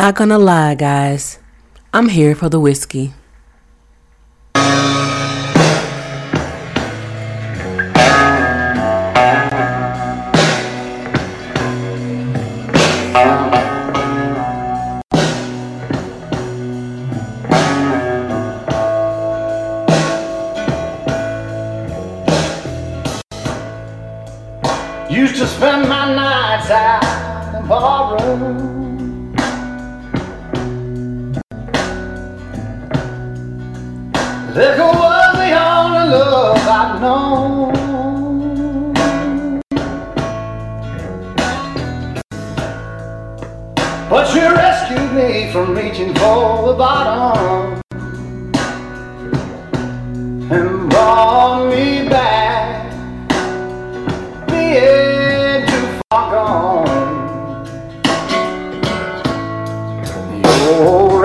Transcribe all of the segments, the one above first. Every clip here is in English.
Not gonna lie, guys, I'm here for the whiskey. Oh.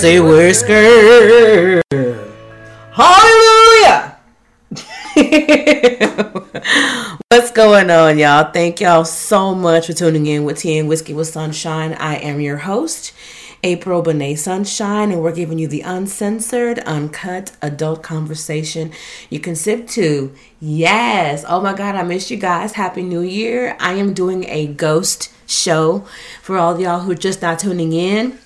Tennessee whisker. Hallelujah. What's going on, y'all? Thank y'all so much for tuning in with Tea and Whiskey with Sunshine. I am your host, April Benet Sunshine, and we're giving you the uncensored, uncut adult conversation you can sip to. Yes. Oh my God, I missed you guys. Happy New Year. I am doing a ghost show for all y'all who are just not tuning in.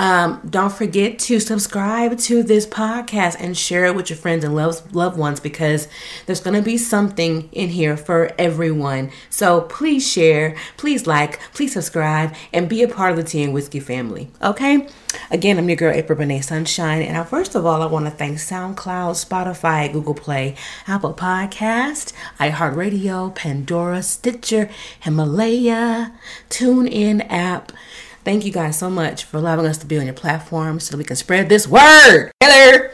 Um, don't forget to subscribe to this podcast and share it with your friends and loved, loved ones because there's going to be something in here for everyone. So please share, please like, please subscribe, and be a part of the Tea and Whiskey family. Okay? Again, I'm your girl, April Benet Sunshine. And I, first of all, I want to thank SoundCloud, Spotify, Google Play, Apple Podcast, iHeartRadio, Pandora, Stitcher, Himalaya, TuneIn app. Thank you guys so much for allowing us to be on your platform so that we can spread this word. Hello.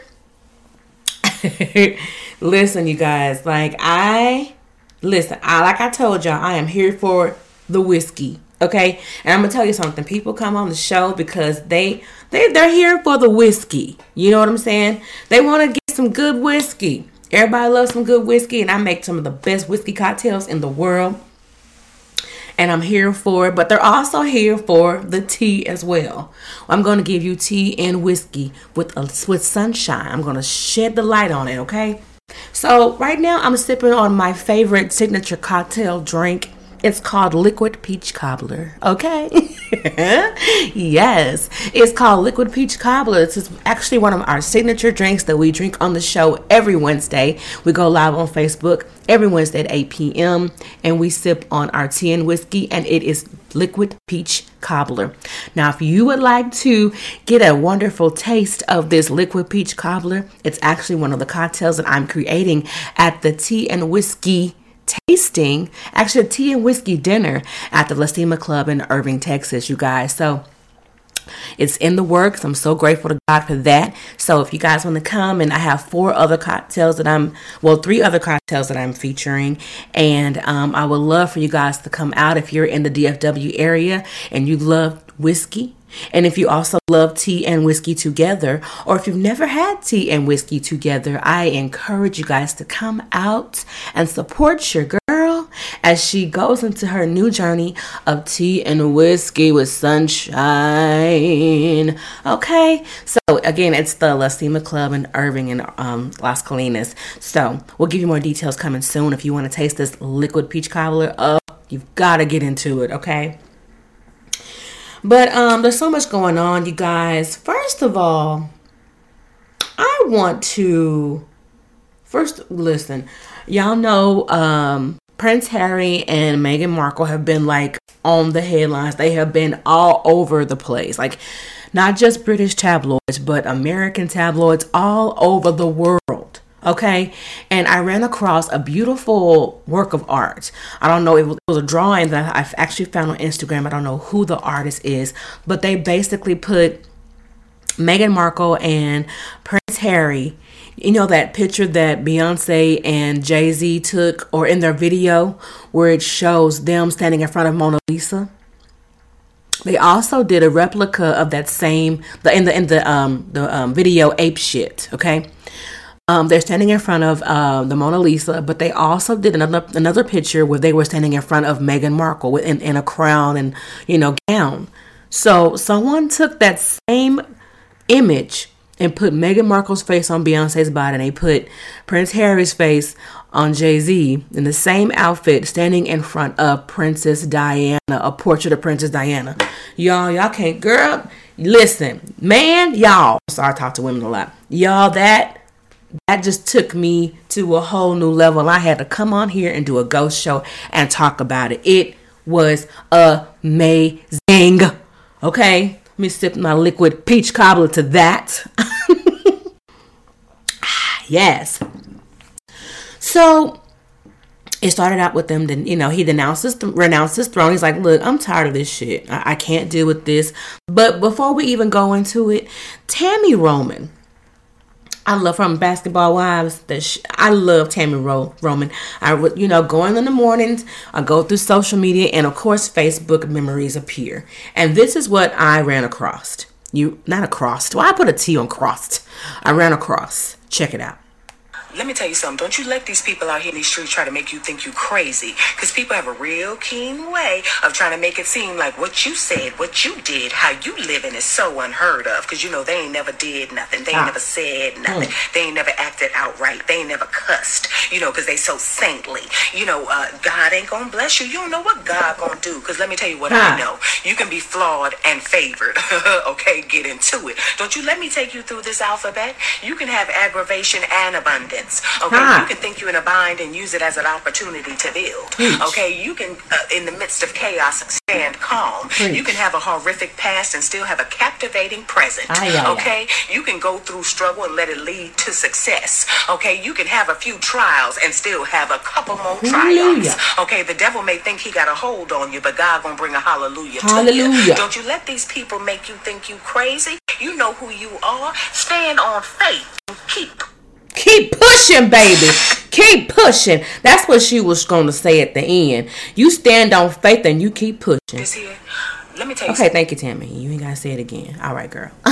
listen, you guys, like I listen, I like I told y'all, I am here for the whiskey. Okay? And I'm gonna tell you something. People come on the show because they they they're here for the whiskey. You know what I'm saying? They wanna get some good whiskey. Everybody loves some good whiskey, and I make some of the best whiskey cocktails in the world and I'm here for it, but they're also here for the tea as well. I'm going to give you tea and whiskey with a, with sunshine. I'm going to shed the light on it, okay? So right now I'm sipping on my favorite signature cocktail drink. It's called Liquid Peach Cobbler. Okay. yes. It's called Liquid Peach Cobbler. It's actually one of our signature drinks that we drink on the show every Wednesday. We go live on Facebook every Wednesday at 8 p.m. and we sip on our tea and whiskey, and it is Liquid Peach Cobbler. Now, if you would like to get a wonderful taste of this Liquid Peach Cobbler, it's actually one of the cocktails that I'm creating at the Tea and Whiskey tasting, actually a tea and whiskey dinner at the La Cima Club in Irving, Texas, you guys. So it's in the works. I'm so grateful to God for that. So if you guys want to come and I have four other cocktails that I'm well, three other cocktails that I'm featuring, and um, I would love for you guys to come out if you're in the DFW area and you love whiskey. And if you also love tea and whiskey together, or if you've never had tea and whiskey together, I encourage you guys to come out and support your girl as she goes into her new journey of tea and whiskey with sunshine. Okay, so again, it's the La Cima Club in Irving and um, Las Colinas. So we'll give you more details coming soon. If you want to taste this liquid peach cobbler, oh, you've got to get into it. Okay. But um, there's so much going on, you guys. First of all, I want to first listen. Y'all know um, Prince Harry and Meghan Markle have been like on the headlines. They have been all over the place. Like not just British tabloids, but American tabloids all over the world. Okay. And I ran across a beautiful work of art. I don't know, it was, it was a drawing that I actually found on Instagram. I don't know who the artist is, but they basically put Meghan Markle and Prince Harry. You know that picture that Beyonce and Jay Z took, or in their video, where it shows them standing in front of Mona Lisa. They also did a replica of that same the in the in the um the um, video ape shit. Okay, um, they're standing in front of uh, the Mona Lisa, but they also did another another picture where they were standing in front of Meghan Markle in, in a crown and you know gown. So someone took that same image and put Meghan Markle's face on Beyonce's body, and they put Prince Harry's face on Jay Z in the same outfit, standing in front of Princess Diana, a portrait of Princess Diana. Y'all, y'all can't, girl. Listen, man, y'all. Sorry, I talk to women a lot. Y'all, that that just took me to a whole new level. I had to come on here and do a ghost show and talk about it. It was amazing. Okay, let me sip my liquid peach cobbler to that. yes. So it started out with them. Then you know he denounces renounced his throne. He's like, "Look, I'm tired of this shit. I, I can't deal with this." But before we even go into it, Tami Roman I love from Basketball Wives. Sh- I love Tami Ro- Roman. I would, you know, going in the mornings. I go through social media, and of course, Facebook memories appear. And this is what I ran across. You not across. Why I put a T on crossed? I ran across. Check it out. Let me tell you something. Don't you let these people out here in these streets try to make you think you crazy. Because people have a real keen way of trying to make it seem like what you said, what you did, how you living is so unheard of. Because you know they ain't never did nothing. They ain't Ah. never said nothing. They ain't never acted outright. They ain't never cussed. You know, because they so saintly. You know, uh, God ain't gonna bless you. You don't know what God gonna do. Because let me tell you what Ah. I know. You can be flawed and favored. okay, get into it. Don't you let me take you through this alphabet. You can have aggravation and abundance. Okay, Ah. you can think you're in a bind and use it as an opportunity to build. Okay, you can, uh, in the midst of chaos, stand calm. You can have a horrific past and still have a captivating present. Ay, ay, ay. okay, you can go through struggle and let it lead to success. Okay, you can have a few trials and still have a couple more triumphs. Okay, the devil may think he got a hold on you, but God gonna bring a hallelujah, to Hallelujah. you. Don't you let these people make you think you crazy. You know who you are. Stand on faith and keep Keep pushing, baby. Keep pushing. That's what she was going to say at the end. You stand on faith and you keep pushing. Let me tell you Okay, thank you, Tami. You ain't got to say it again. All right, girl.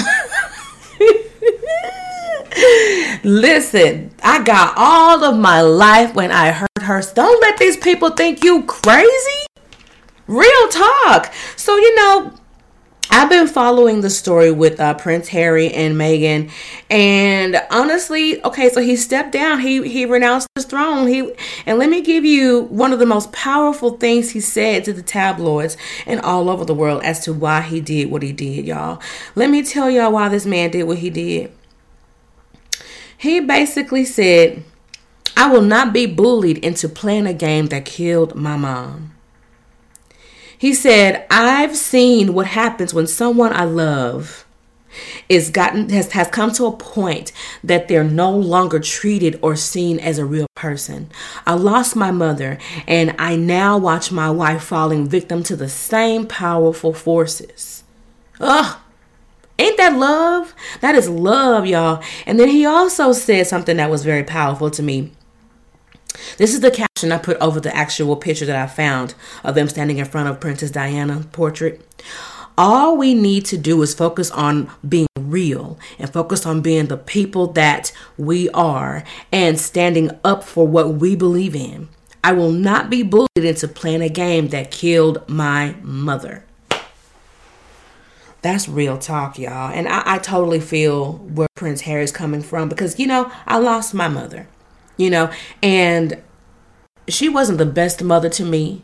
Listen, I got all of my life when I heard her. Don't let these people think you crazy. Real talk. So, you know, I've been following the story with uh, Prince Harry and Meghan, and honestly, okay, so he stepped down. He he renounced his throne. He and let me give you one of the most powerful things he said to the tabloids and all over the world as to why he did what he did, y'all. Let me tell y'all why this man did what he did. He basically said, "I will not be bullied into playing a game that killed my mom." He said, I've seen what happens when someone I love is gotten has, has come to a point that they're no longer treated or seen as a real person. I lost my mother and I now watch my wife falling victim to the same powerful forces. Ugh. Ain't that love? That is love, y'all. And then he also said something that was very powerful to me. This is the caption I put over the actual picture that I found of them standing in front of Princess Diana portrait. All we need to do is focus on being real and focus on being the people that we are and standing up for what we believe in. I will not be bullied into playing a game that killed my mother. That's real talk, y'all. And I, I totally feel where Prince Harry's coming from because, you know, I lost my mother, you know, and she wasn't the best mother to me.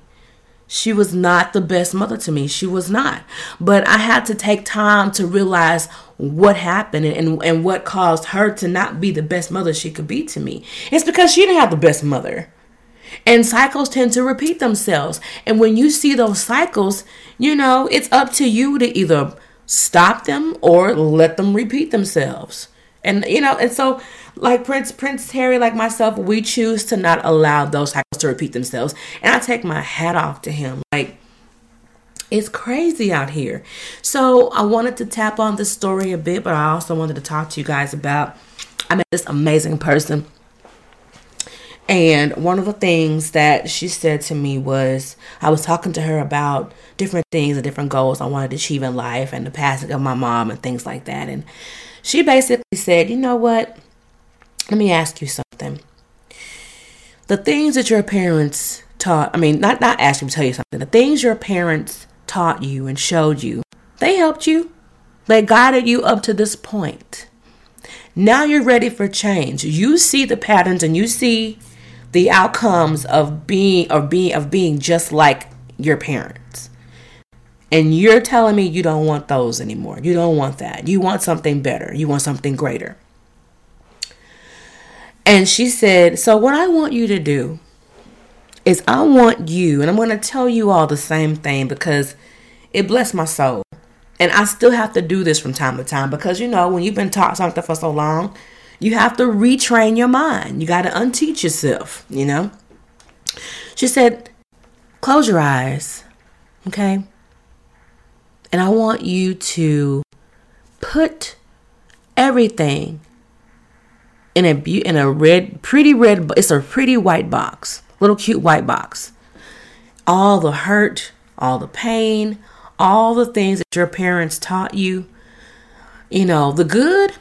She was not the best mother to me. She was not. But I had to take time to realize what happened and, and what caused her to not be the best mother she could be to me. It's because she didn't have the best mother. And cycles tend to repeat themselves. And when you see those cycles, you know, it's up to you to either stop them or let them repeat themselves. And you know, and so like Prince Prince Harry, like myself, we choose to not allow those cycles to repeat themselves. And I take my hat off to him. Like it's crazy out here. So I wanted to tap on this story a bit, but I also wanted to talk to you guys about I met this amazing person. And one of the things that she said to me was I was talking to her about different things and different goals I wanted to achieve in life and the passing of my mom and things like that. And she basically said, You know what? Let me ask you something. The things that your parents taught, I mean, not, not ask you to tell you something, the things your parents taught you and showed you, they helped you. They guided you up to this point. Now you're ready for change. You see the patterns and you see the outcomes of being or being of being just like your parents. And you're telling me you don't want those anymore. You don't want that. You want something better. You want something greater. And she said, So, what I want you to do is, I want you, and I'm going to tell you all the same thing because it blessed my soul. And I still have to do this from time to time because, you know, when you've been taught something for so long, you have to retrain your mind. You got to unteach yourself, you know? She said, Close your eyes, okay? And I want you to put everything in a bu- in a red, pretty red. It's a pretty white box, little cute white box. All the hurt, all the pain, all the things that your parents taught you. You know the good,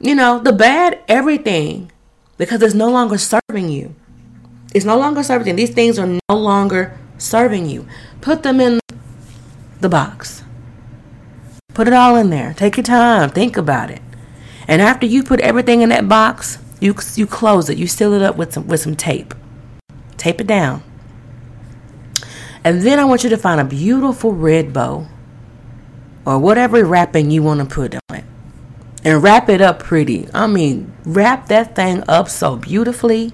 you know the bad, everything, because it's no longer serving you. It's no longer serving. These things are no longer serving you. Put them in the box. Put it all in there. Take your time. Think about it. And after you put everything in that box, you you close it. You seal it up with some with some tape. Tape it down. And then I want you to find a beautiful red bow or whatever wrapping you want to put on it. And wrap it up pretty. I mean, wrap that thing up so beautifully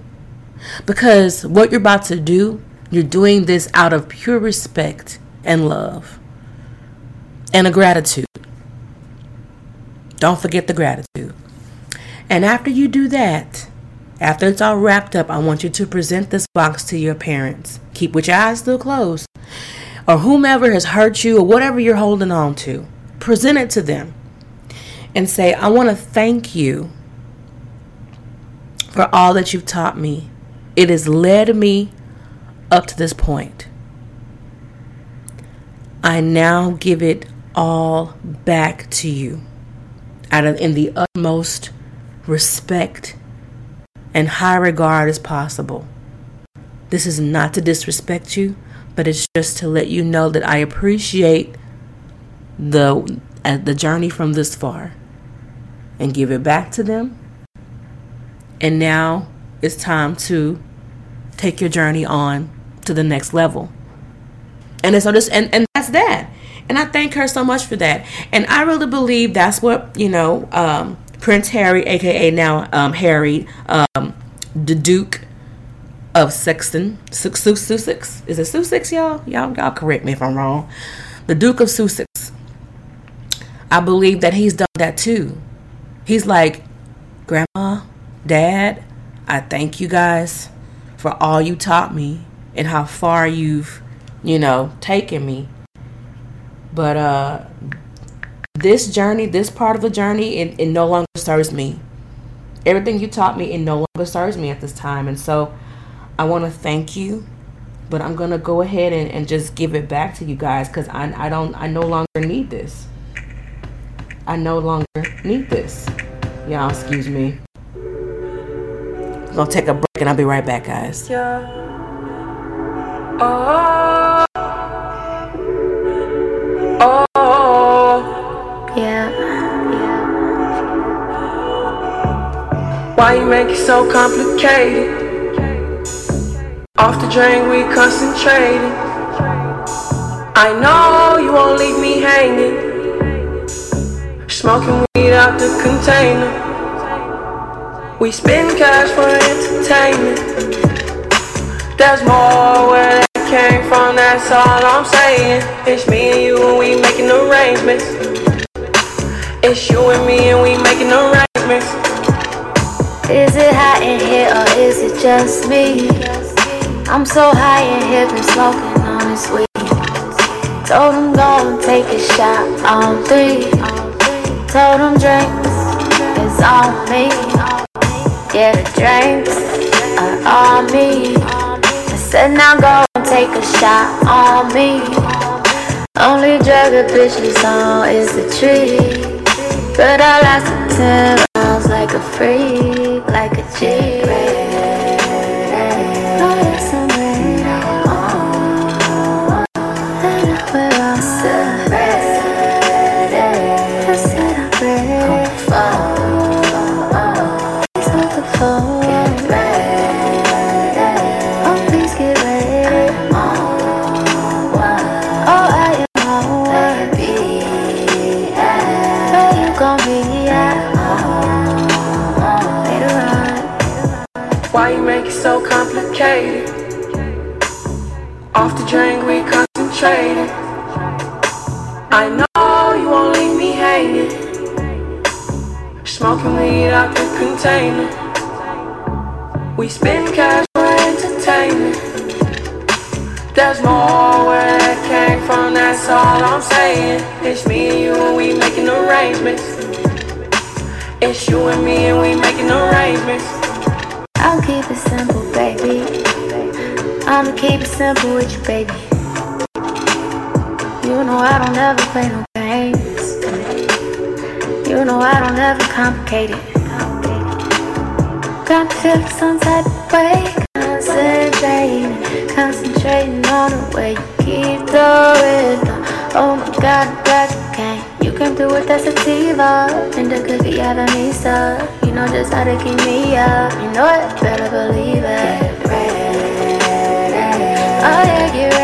because what you're about to do, you're doing this out of pure respect and love and a gratitude. Don't forget the gratitude. And after you do that, after it's all wrapped up, I want you to present this box to your parents. Keep with your eyes still closed. Or whomever has hurt you or whatever you're holding on to. Present it to them and say, I want to thank you for all that you've taught me. It has led me up to this point. I now give it all back to you out of in the utmost respect and high regard as possible. This is not to disrespect you, but it's just to let you know that I appreciate the uh, the journey from this far and give it back to them. And now it's time to take your journey on to the next level. And so this and, and that's that. And I thank her so much for that. And I really believe that's what, you know, um, Prince Harry, aka now um, Harry, um, the Duke of Sexton, Su- Su- Sussex. Is it Sussex, y'all? Y'all, y'all correct me if I'm wrong. The Duke of Sussex. I believe that he's done that too. He's like, Grandma, Dad, I thank you guys for all you taught me and how far you've, you know, taken me. But uh this journey, this part of the journey, it, it no longer serves me. Everything you taught me, it no longer serves me at this time. And so I want to thank you, but I'm going to go ahead and, and just give it back to you guys because I, I don't, I no longer need this. I no longer need this. Y'all, excuse me. I'm to take a break and I'll be right back, guys. Yeah. Oh. Why you make it so complicated? Off the drain, we concentrating. I know you won't leave me hanging. Smoking weed out the container. We spend cash for entertainment. There's more where came from, that's all I'm saying. It's me and you and we making arrangements. It's you and me and we making arrangements. Is it hot in here or is it just me? I'm so high in here, been smoking on this weed. Told him go and take a shot on three. Told him drinks is on me. Yeah, the drinks are on me. I said now go take a shot on me. Only drug a bitch is on is the tree. But I lasted ten rounds like a freak, like a G. concentrating. I know you won't leave me hanging. Smoking weed out the container. We spend cash for entertainment. There's more where that came from, that's all I'm saying. It's me and you and we making arrangements. It's you and me and we making arrangements. I'll keep it simple, baby. I'ma keep it simple with you, baby. You know I don't ever play no games. You know I don't ever complicate it. Got to feel some type of way. Concentrating, concentrating on the way you keep the rhythm. Oh my God, I'm you came. You came through with that sativa and the cookie having me stuck. You know just how to keep me up. You know it, better believe it. Get ready. Oh yeah, get ready.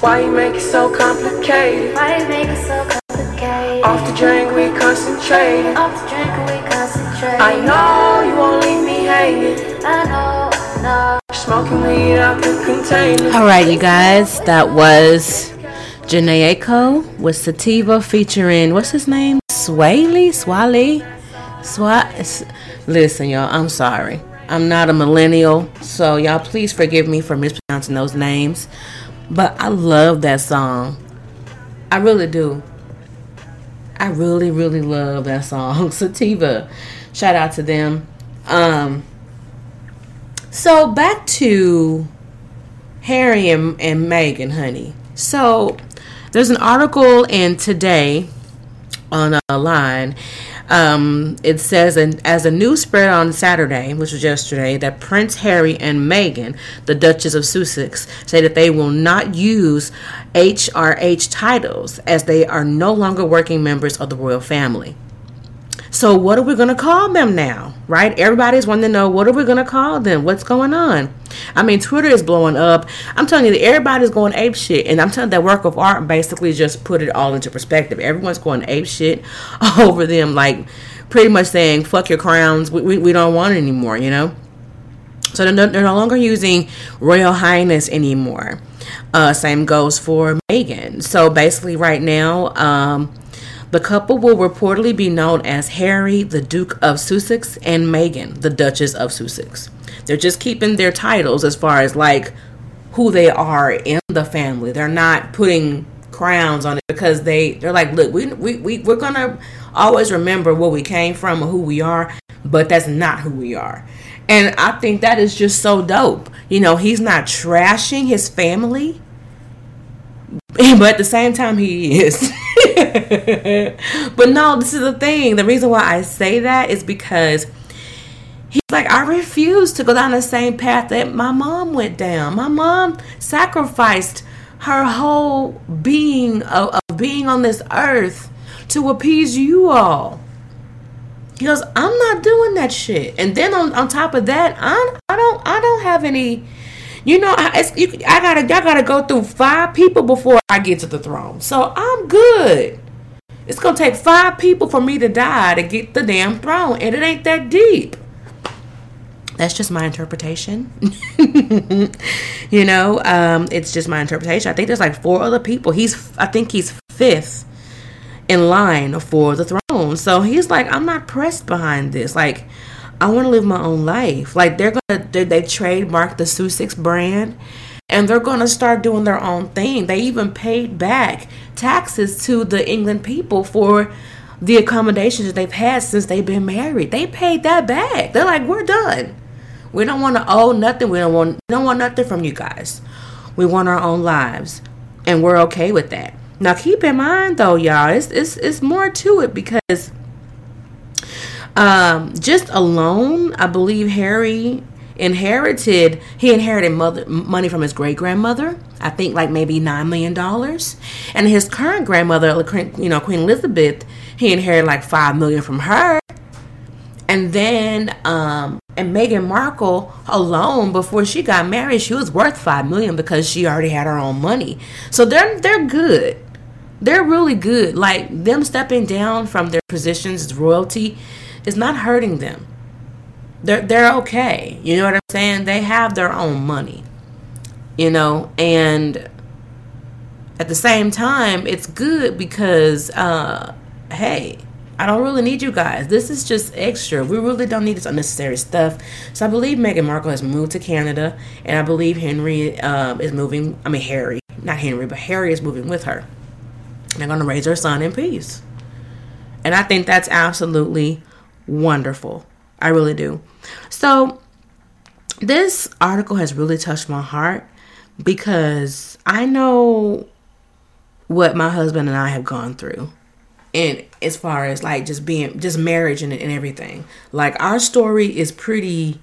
Why you make it so complicated? Why you make it so complicated? Off the drink, we concentrating. Off the drink, we concentrate. I know you won't leave me hanging. I know, I know. Smoking weed out the container. All right, you guys, that was Jhené Aiko with Sativa featuring what's his name? Swaley, Swally, Swa. Listen, y'all, I'm sorry. I'm not a millennial, so y'all please forgive me for mispronouncing those names. But I love that song. I really do. I really, really love that song, Sativa. Shout out to them. Um. So back to Harry and, and Meghan, honey. So there's an article in Today on a line. Um, it says, and as a news spread on Saturday, which was yesterday, that Prince Harry and Meghan, the Duchess of Sussex, say that they will not use HRH titles as they are no longer working members of the royal family. So what are we gonna call them now? Right? Everybody's wanting to know what are we gonna call them? What's going on? I mean, Twitter is blowing up. I'm telling you, everybody's going ape shit, and I'm telling you that work of art basically just put it all into perspective. Everyone's going ape shit over them, like pretty much saying "fuck your crowns." We, we, we don't want it anymore, you know. So they're no, they're no longer using Royal Highness anymore. Uh, same goes for Meghan. So basically, right now, um, the couple will reportedly be known as Harry, the Duke of Sussex, and Meghan, the Duchess of Sussex. They're just keeping their titles as far as like who they are in the family. They're not putting crowns on it because they they're like, look, we we, we we're gonna always remember where we came from and who we are, but that's not who we are. And I think that is just so dope. You know, he's not trashing his family, but at the same time, he is. but no, this is the thing. The reason why I say that is because he's like, I refuse to go down the same path that my mom went down. My mom sacrificed her whole being of, of being on this earth to appease you all. He goes, I'm not doing that shit. And then on, on top of that, I I don't I don't have any. You know, I, you, I gotta I gotta go through five people before I get to the throne. So I'm good. It's gonna take five people for me to die to get the damn throne, and it ain't that deep. That's just my interpretation. you know, um, it's just my interpretation. I think there's like four other people. He's I think he's fifth in line for the throne. So he's like, I'm not pressed behind this. Like, I want to live my own life. Like they're gonna they, they trademark the Sussex brand, and they're gonna start doing their own thing. They even paid back taxes to the England people for the accommodations that they've had since they've been married. They paid that back. They're like, we're done. We don't want to owe nothing. We don't want we don't want nothing from you guys. We want our own lives, and we're okay with that. Now, keep in mind though, y'all, it's it's it's more to it because Um, just alone, I believe Harry inherited he inherited mother money from his great grandmother. I think like maybe nine million dollars, and his current grandmother, you know, Queen Elizabeth, he inherited like five million from her. And then, um, and Meghan Markle alone, before she got married, she was worth five million because she already had her own money. So they're they're good. They're really good. Like them stepping down from their positions as royalty is not hurting them. They're they're okay. You know what I'm saying? They have their own money. You know, and at the same time, it's good because uh hey, I don't really need you guys. This is just extra. We really don't need this unnecessary stuff. So I believe Meghan Markle has moved to Canada, and I believe Henry um, is moving. I mean Harry, not Henry, but Harry is moving with her. They're going to raise their son in peace. And I think that's absolutely wonderful. I really do. So this article has really touched my heart because I know what my husband and I have gone through and as far as like just being just marriage and, and everything like our story is pretty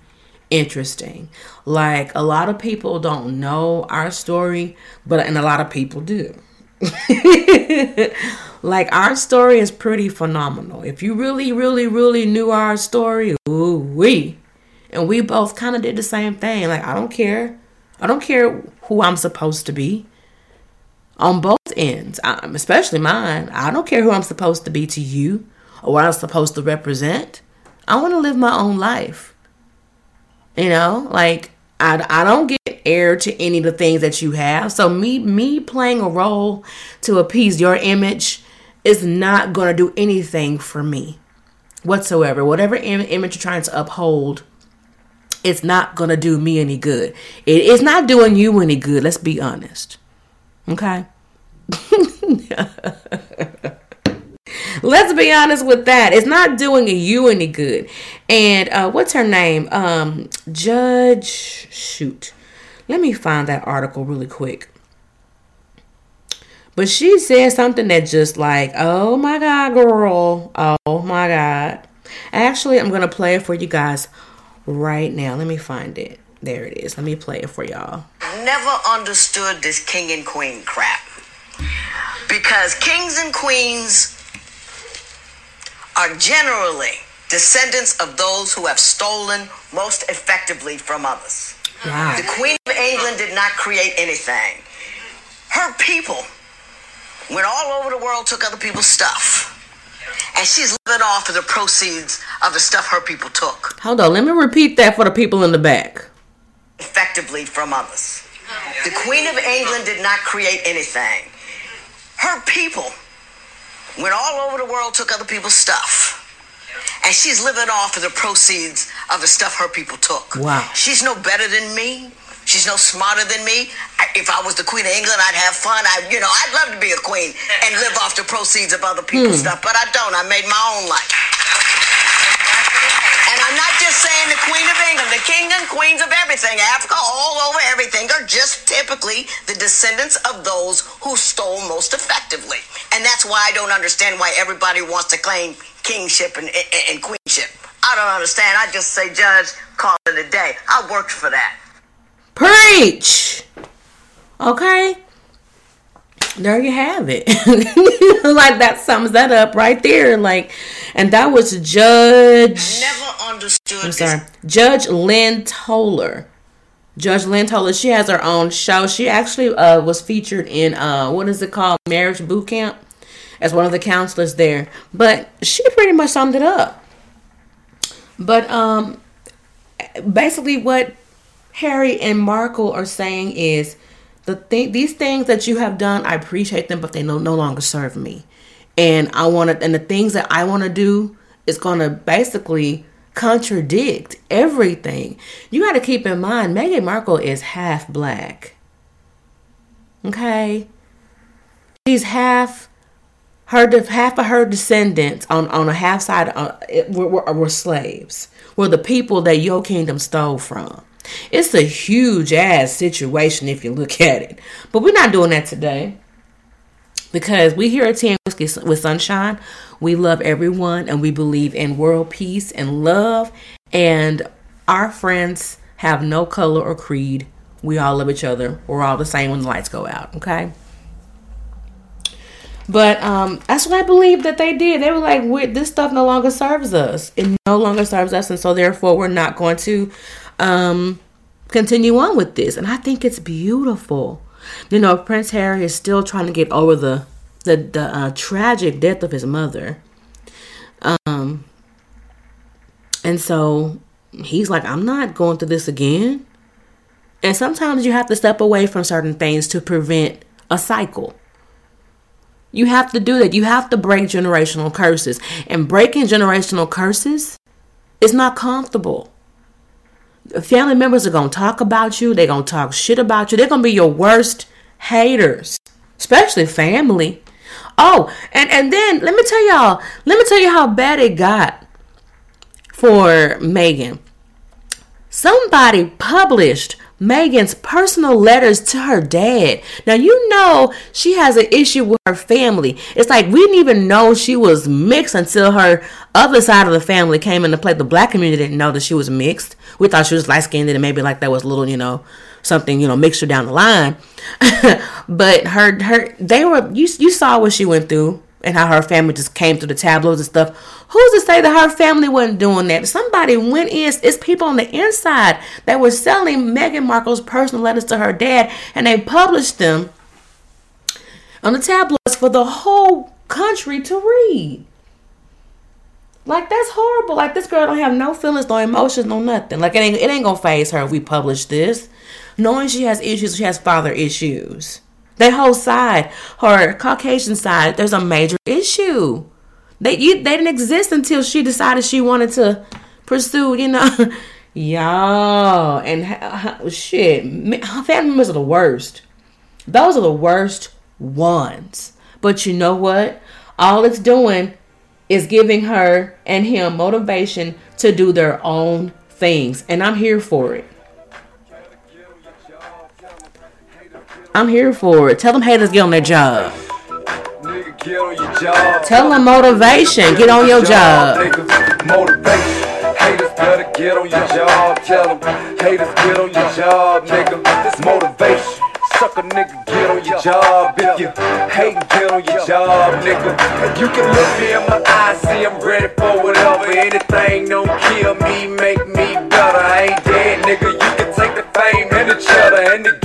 interesting like a lot of people don't know our story but and a lot of people do like our story is pretty phenomenal if you really really really knew our story ooh we and we both kind of did the same thing like i don't care i don't care who i'm supposed to be on both ends, um, especially mine. I don't care who I'm supposed to be to you or what I'm supposed to represent. I want to live my own life. You know, like I, I don't get heir to any of the things that you have. So me me playing a role to appease your image is not going to do anything for me whatsoever. Whatever Im- image you're trying to uphold, it's not going to do me any good. It is not doing you any good. Let's be honest. Okay. Let's be honest with that. It's not doing you any good. And uh, what's her name? Um, Judge. Shoot. Let me find that article really quick. But she said something that just like, oh my God, girl. Oh my God. Actually, I'm going to play it for you guys right now. Let me find it. There it is. Let me play it for y'all. Never understood this king and queen crap. Because kings and queens are generally descendants of those who have stolen most effectively from others. Wow. The Queen of England did not create anything. Her people went all over the world, took other people's stuff. And she's living off of the proceeds of the stuff her people took. Hold on. Let me repeat that for the people in the back. Effectively from others. The Queen of England did not create anything. Her people went all over the world, took other people's stuff. And she's living off of the proceeds of the stuff her people took. Wow. She's no better than me. She's no smarter than me. I, if I was the queen of England, I'd have fun. I, you know, I'd love to be a queen and live off the proceeds of other people's hmm. stuff. But I don't. I made my own life. And I'm not just saying the Queen of England, the king and queens of everything, Africa, all over everything, are just typically the descendants of those who stole most effectively. And that's why I don't understand why everybody wants to claim kingship and, and, and queenship. I don't understand. I just say, Judge, call it a day. I worked for that. Preach. Okay. There you have it. like that sums that up right there. Like, and that was Judge. Never understood I'm this sorry, Judge Lynn Toler. Judge Lynn Toler. She has her own show. She actually uh, was featured in uh, what is it called, Marriage Boot Camp, as one of the counselors there. But she pretty much summed it up. But um, basically, what Harry and Markle are saying is the thing these things that you have done, I appreciate them, but they no, no longer serve me. And I want to, and the things that I want to do is going to basically contradict everything. You got to keep in mind, Meghan Markle is half black. Okay, she's half her half of her descendants on on a half side uh, were, were, were slaves, were the people that your kingdom stole from. It's a huge ass situation if you look at it. But we're not doing that today. because we here at Tea and Whiskey with Sunshine, we love everyone and we believe in world peace and love. And our friends have no color or creed. We all love each other. We're all the same when the lights go out, okay? But um, that's what I believe that they did. They were like, this stuff no longer serves us. It no longer serves us. And so, therefore, we're not going to um, continue on with this. And I think it's beautiful. You know, Prince Harry is still trying to get over the the, the uh, tragic death of his mother. Um, and so he's like, I'm not going through this again. And sometimes you have to step away from certain things to prevent a cycle. You have to do that. You have to break generational curses. And breaking generational curses is not comfortable. Family members are going to talk about you. They're going to talk shit about you. They're going to be your worst haters, especially family. Oh, and, and then let me tell y'all, let me tell you how bad it got for Meghan. Somebody published Meghan's personal letters to her dad. Now, you know she has an issue with her family. It's like we didn't even know she was mixed until her other side of the family came into play. The black community didn't know that she was mixed. We thought she was light skinned and maybe like that was little, you know, something, you know, mixture down the line. but her, her, they were, you, you saw what she went through and how her family just came through the tabloids and stuff. Who's to say that her family wasn't doing that? Somebody went in, it's people on the inside that were selling Meghan Markle's personal letters to her dad, and they published them on the tabloids for the whole country to read. Like that's horrible. Like this girl don't have no feelings, no emotions, no nothing. Like it ain't it ain't gonna faze her if we publish this. Knowing she has issues, she has father issues. That whole side, her Caucasian side, there's a major issue. They you, they didn't exist until she decided she wanted to pursue, you know, y'all and shit. Family members are the worst. Those are the worst ones. But you know what? All it's doing is giving her and him motivation to do their own things, and I'm here for it. I'm here for it. Tell them haters get on their job. Tell them motivation. Get on your job. Motivation. Haters better get on your job. Tell them haters get on your job, nigga. This motivation. Suck a nigga, get on your job. If you hate, get on your job, nigga. You can look me in my eyes, see I'm ready for whatever. Anything don't kill me, make me better. I ain't dead, nigga. You can take the fame and the cheddar and the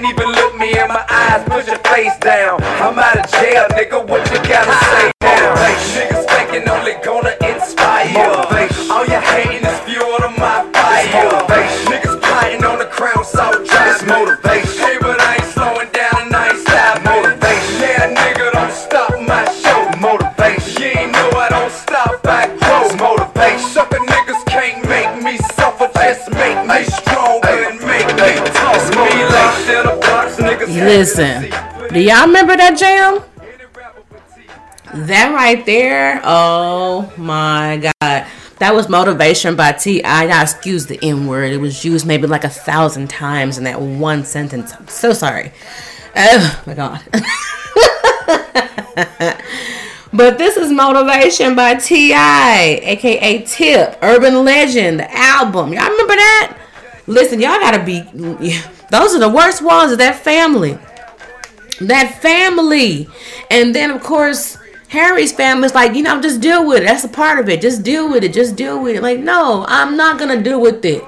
Can't even look me in my eyes, put your face down. I'm out of jail, nigga. What you gotta say Listen, do y'all remember that jam? That right there, oh my god. That was motivation by T.I. I excuse the N word. It was used maybe like a thousand times in that one sentence. I'm so sorry. Oh my god. but this is motivation by T.I., aka Tip, Urban Legend, the album. Y'all remember that? Listen, y'all gotta be. Those are the worst ones of that family. That family. And then, of course, Harry's family is like, you know, just deal with it. That's a part of it. Just deal with it. Just deal with it. Like, no, I'm not going to deal with it.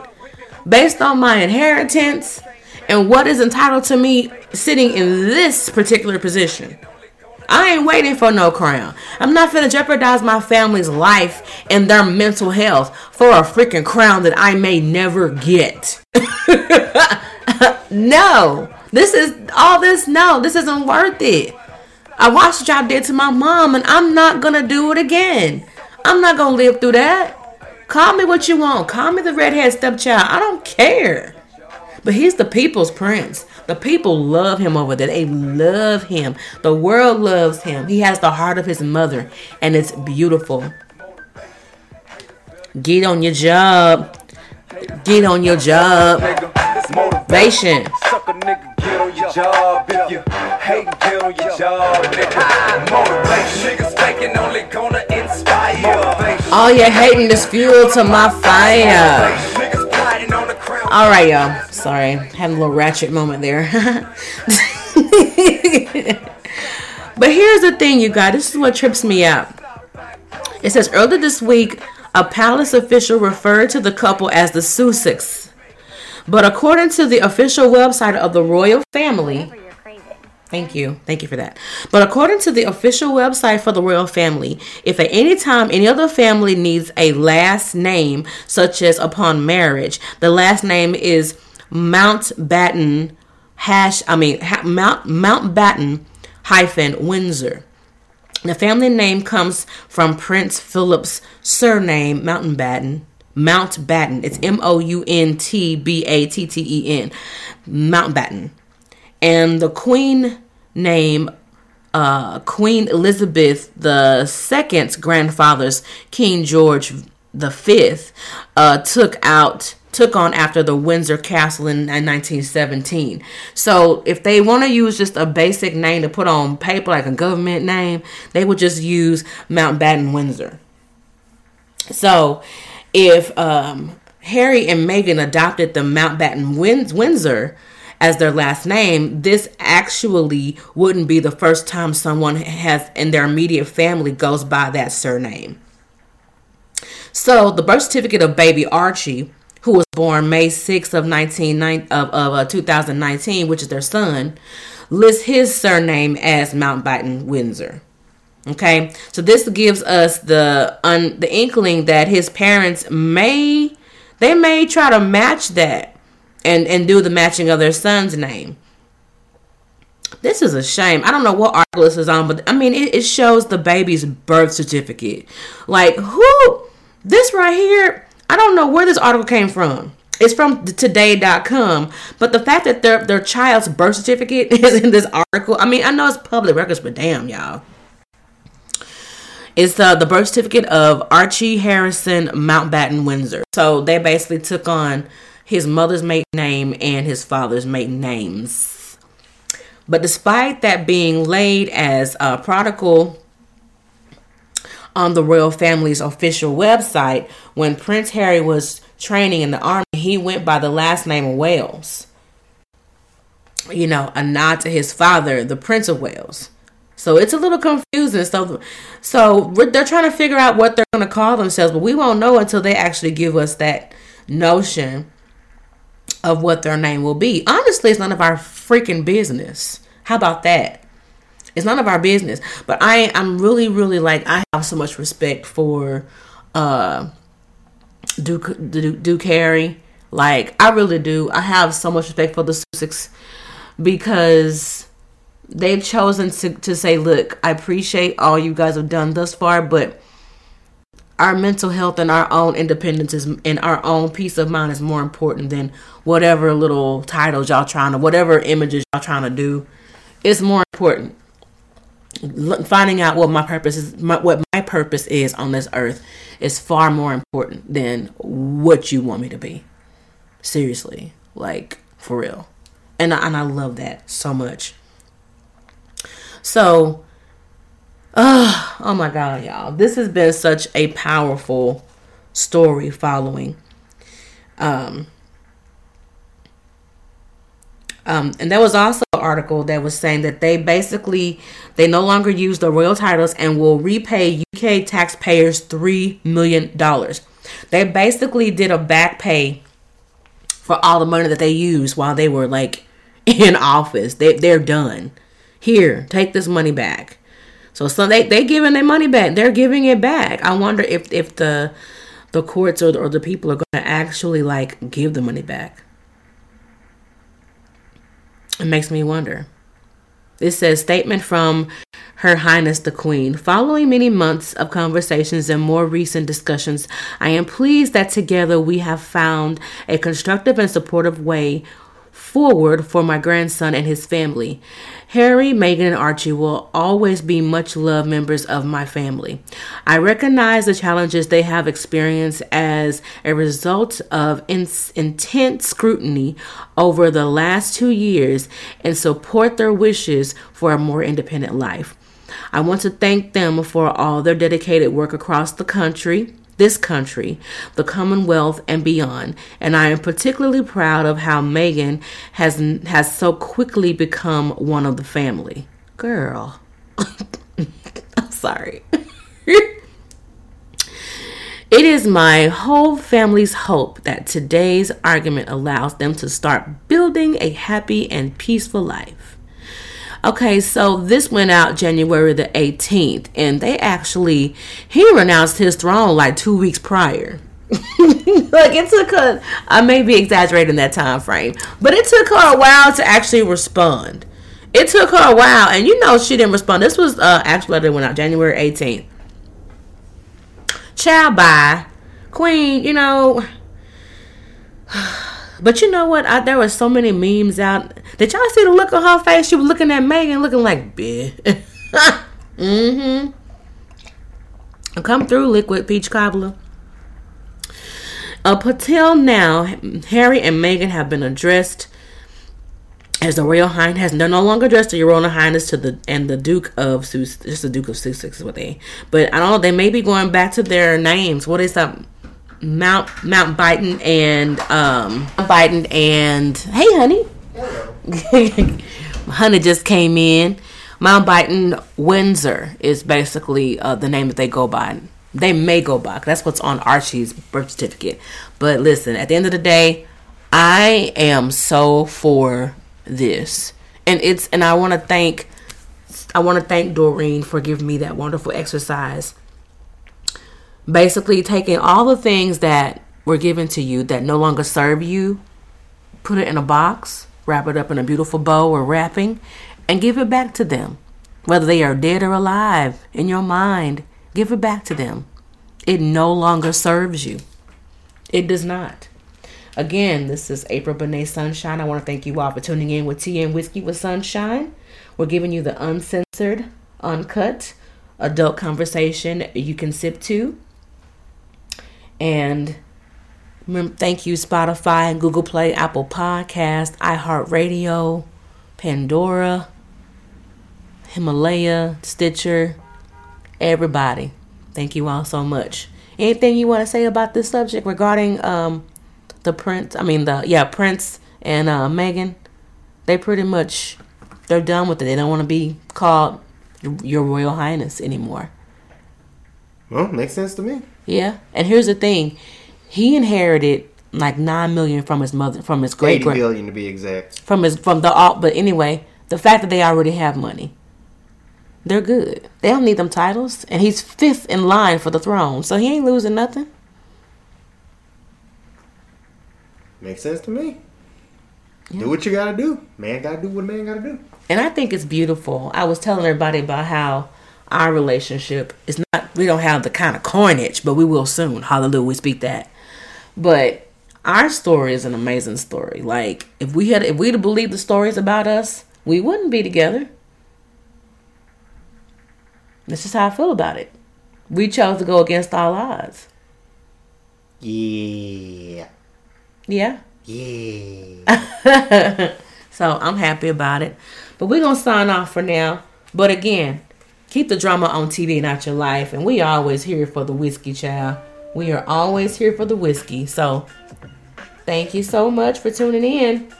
Based on my inheritance and what is entitled to me sitting in this particular position. I ain't waiting for no crown. I'm not gonna jeopardize my family's life and their mental health for a freaking crown that I may never get. no, This is all this. No, this isn't worth it. I watched what y'all did to my mom, and I'm not gonna do it again. I'm not gonna live through that. Call me what you want. Call me the redhead stepchild. I don't care. But he's the people's prince. The people love him over there. They love him. The world loves him. He has the heart of his mother, and it's beautiful. Get on your job. Get on your job. Motivation. Suck a nigga, get on your job. If you hate, get on your job. Nigga. Motivation. Niggas faking only gonna inspire. All your hating is fuel to my fire. Niggas plotting on the crown. All right, y'all. Sorry, had a little ratchet moment there. but here's the thing, you guys. This is what trips me out. It says earlier this week, a palace official referred to the couple as the Sussex. But according to the official website of the royal family, Thank you. Thank you for that. But according to the official website for the royal family, if at any time any other family needs a last name, such as upon marriage, the last name is Mountbatten hash I mean ha, Mount Mountbatten hyphen Windsor. The family name comes from Prince Philip's surname Mountbatten. Mountbatten. It's M O U N T B A T T E N. Mountbatten and the queen name uh, Queen Elizabeth Second's grandfather's King George the Fifth uh, took out took on after the Windsor Castle in 1917. So if they want to use just a basic name to put on paper like a government name, they would just use Mountbatten Windsor. So if um, Harry and Meghan adopted the Mountbatten Win- Windsor as their last name, this actually wouldn't be the first time someone has in their immediate family goes by that surname. So the birth certificate of baby Archie, who was born May 6th of 19, of, of uh, 2019, which is their son, lists his surname as Mountbatten Windsor. Okay, so this gives us the un, the inkling that his parents may they may try to match that and and do the matching of their son's name. This is a shame. I don't know what article this is on, but I mean it, it shows the baby's birth certificate. Like who this right here, I don't know where this article came from. It's from today.com, but the fact that their their child's birth certificate is in this article, I mean, I know it's public records, but damn, y'all. It's uh, the birth certificate of Archie Harrison Mountbatten Windsor. So they basically took on his mother's maiden name and his father's maiden names. But despite that being laid as a prodigal on the royal family's official website, when Prince Harry was training in the army, he went by the last name of Wales. You know, a nod to his father, the Prince of Wales. So it's a little confusing. So, so they're trying to figure out what they're going to call themselves, but we won't know until they actually give us that notion of what their name will be. Honestly, it's none of our freaking business. How about that? It's none of our business. But I I'm really really like I have so much respect for uh Duke Duke, Duke Harry. Like I really do. I have so much respect for the Sussex because they've chosen to, to say, look, I appreciate all you guys have done thus far, but our mental health and our own independence is, and our own peace of mind is more important than whatever little titles y'all trying to, whatever images y'all trying to do. It's more important. Finding out what my purpose is, my, what my purpose is on this earth, is far more important than what you want me to be. Seriously, like for real, and I, and I love that so much. So Oh, oh my God, y'all. This has been such a powerful story following. Um, um, and there was also an article that was saying that they basically they no longer use the royal titles and will repay UK taxpayers three million dollars. They basically did a back pay for all the money that they used while they were like in office. They they're done. Here, take this money back. So so they they giving their money back. They're giving it back. I wonder if if the the courts or the, or the people are going to actually like give the money back. It makes me wonder. It says statement from Her Highness the Queen. Following many months of conversations and more recent discussions, I am pleased that together we have found a constructive and supportive way forward for my grandson and his family. Harry, Meghan, and Archie will always be much loved members of my family. I recognize the challenges they have experienced as a result of in- intense scrutiny over the last two years and support their wishes for a more independent life. I want to thank them for all their dedicated work across the country this country, the Commonwealth, and beyond. And I am particularly proud of how Meghan has has so quickly become one of the family. Girl, I'm sorry. It is my whole family's hope that today's argument allows them to start building a happy and peaceful life. Okay, so this went out January the 18th, and they actually, he renounced his throne like two weeks prior. like it took her, I may be exaggerating that time frame, but it took her a while to actually respond. It took her a while, and you know she didn't respond. This was uh, actually letter went out January 18th. Child bye. Queen, you know. But you know what? I, there were so many memes out. Did y'all see the look on her face? She was looking at Meghan, looking like, bitch. mm-hmm. Come through, liquid peach cobbler. Up until now, Harry and Meghan have been addressed as the Royal Highness. They're no longer addressed Your Royal Highness to the and the Duke of Sus. Just the Duke of Sussex is what they. But I don't know. They may be going back to their names. What is that? Mount Mountbatten and um Biden and hey honey. Hello. honey just came in. Mountbatten Windsor is basically uh, the name that they go by. They may go by. That's what's on Archie's birth certificate. But listen, at the end of the day, I am so for this, and it's and I want to thank I want to thank Doreen for giving me that wonderful exercise basically taking all the things that were given to you that no longer serve you, put it in a box, wrap it up in a beautiful bow or wrapping, and give it back to them. Whether they are dead or alive, in your mind, give it back to them. It no longer serves you. It does not. Again, this is April Bonet Sunshine. I want to thank you all for tuning in with Tea and Whiskey with Sunshine. We're giving you the uncensored, uncut, adult conversation you can sip to. And thank you, Spotify and Google Play, Apple Podcast, iHeartRadio, Pandora, Himalaya, Stitcher, everybody. Thank you all so much. Anything you want to say about this subject regarding um, the Prince? I mean, the yeah, Prince and uh, Meghan. They pretty much they're done with it. They don't want to be called Your Royal Highness anymore. Well, makes sense to me. Yeah, and here's the thing: he inherited like nine million from his mother, from his great Eighty billion to be exact. from his from the all. But anyway, the fact that they already have money, they're good. They don't need them titles, and he's fifth in line for the throne, so he ain't losing nothing. Makes sense to me. Do what you gotta do. Man gotta do what a man gotta do. And I think it's beautiful. I was telling everybody about how our relationship is not. We don't have the kind of coinage, but we will soon. Hallelujah, we speak that. But our story is an amazing story. Like if we had, if we'd have believed the stories about us, we wouldn't be together. This is how I feel about it. We chose to go against all odds. Yeah. Yeah. Yeah. So I'm happy about it. But we're gonna sign off for now. But again, keep the drama on TV, not your life. And we always here for the whiskey, child. We are always here for the whiskey. So thank you so much for tuning in.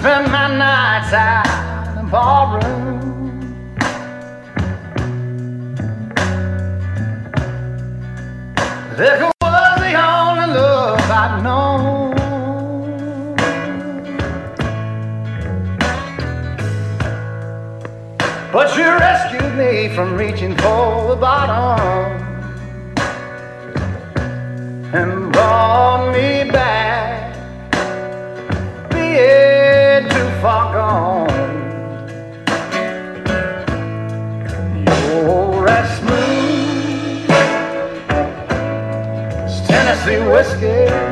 spend my nights out in the ballroom. Liquor was the only love I'd known. But you rescued me from reaching for the bottom. whiskey.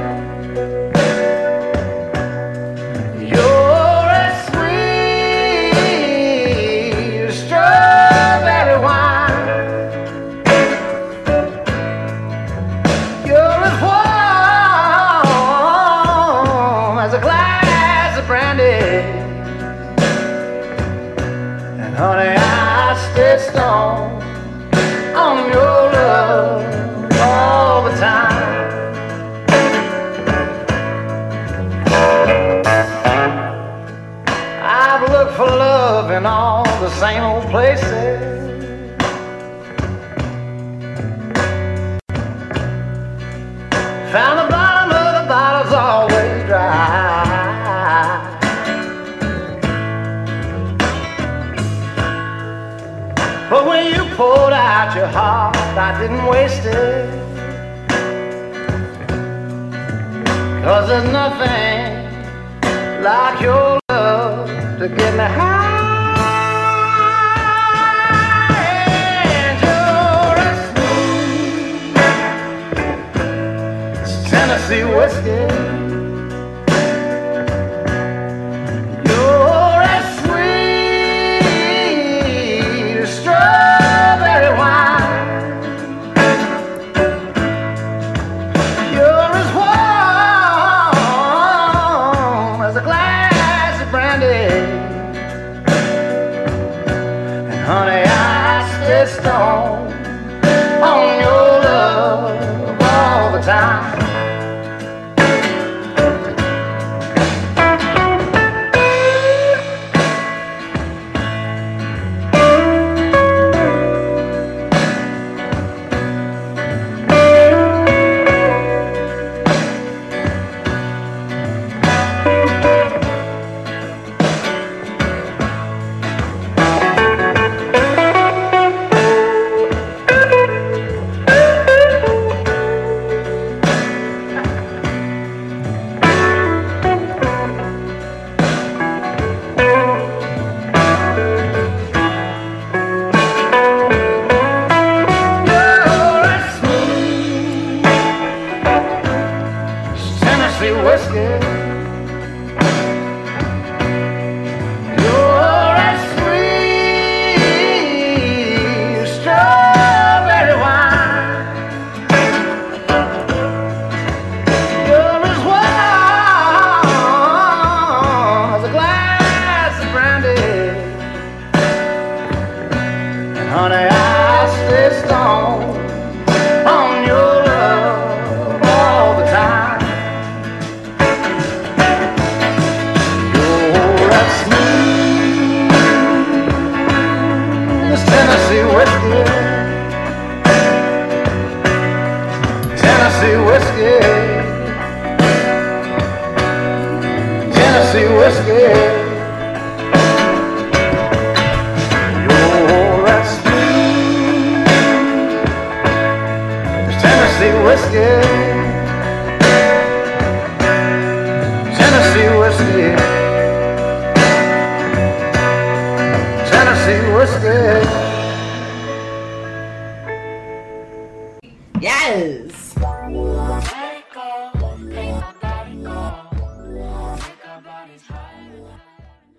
nothing wasted. Cause there's nothing like your love to get me high. Tennessee whiskey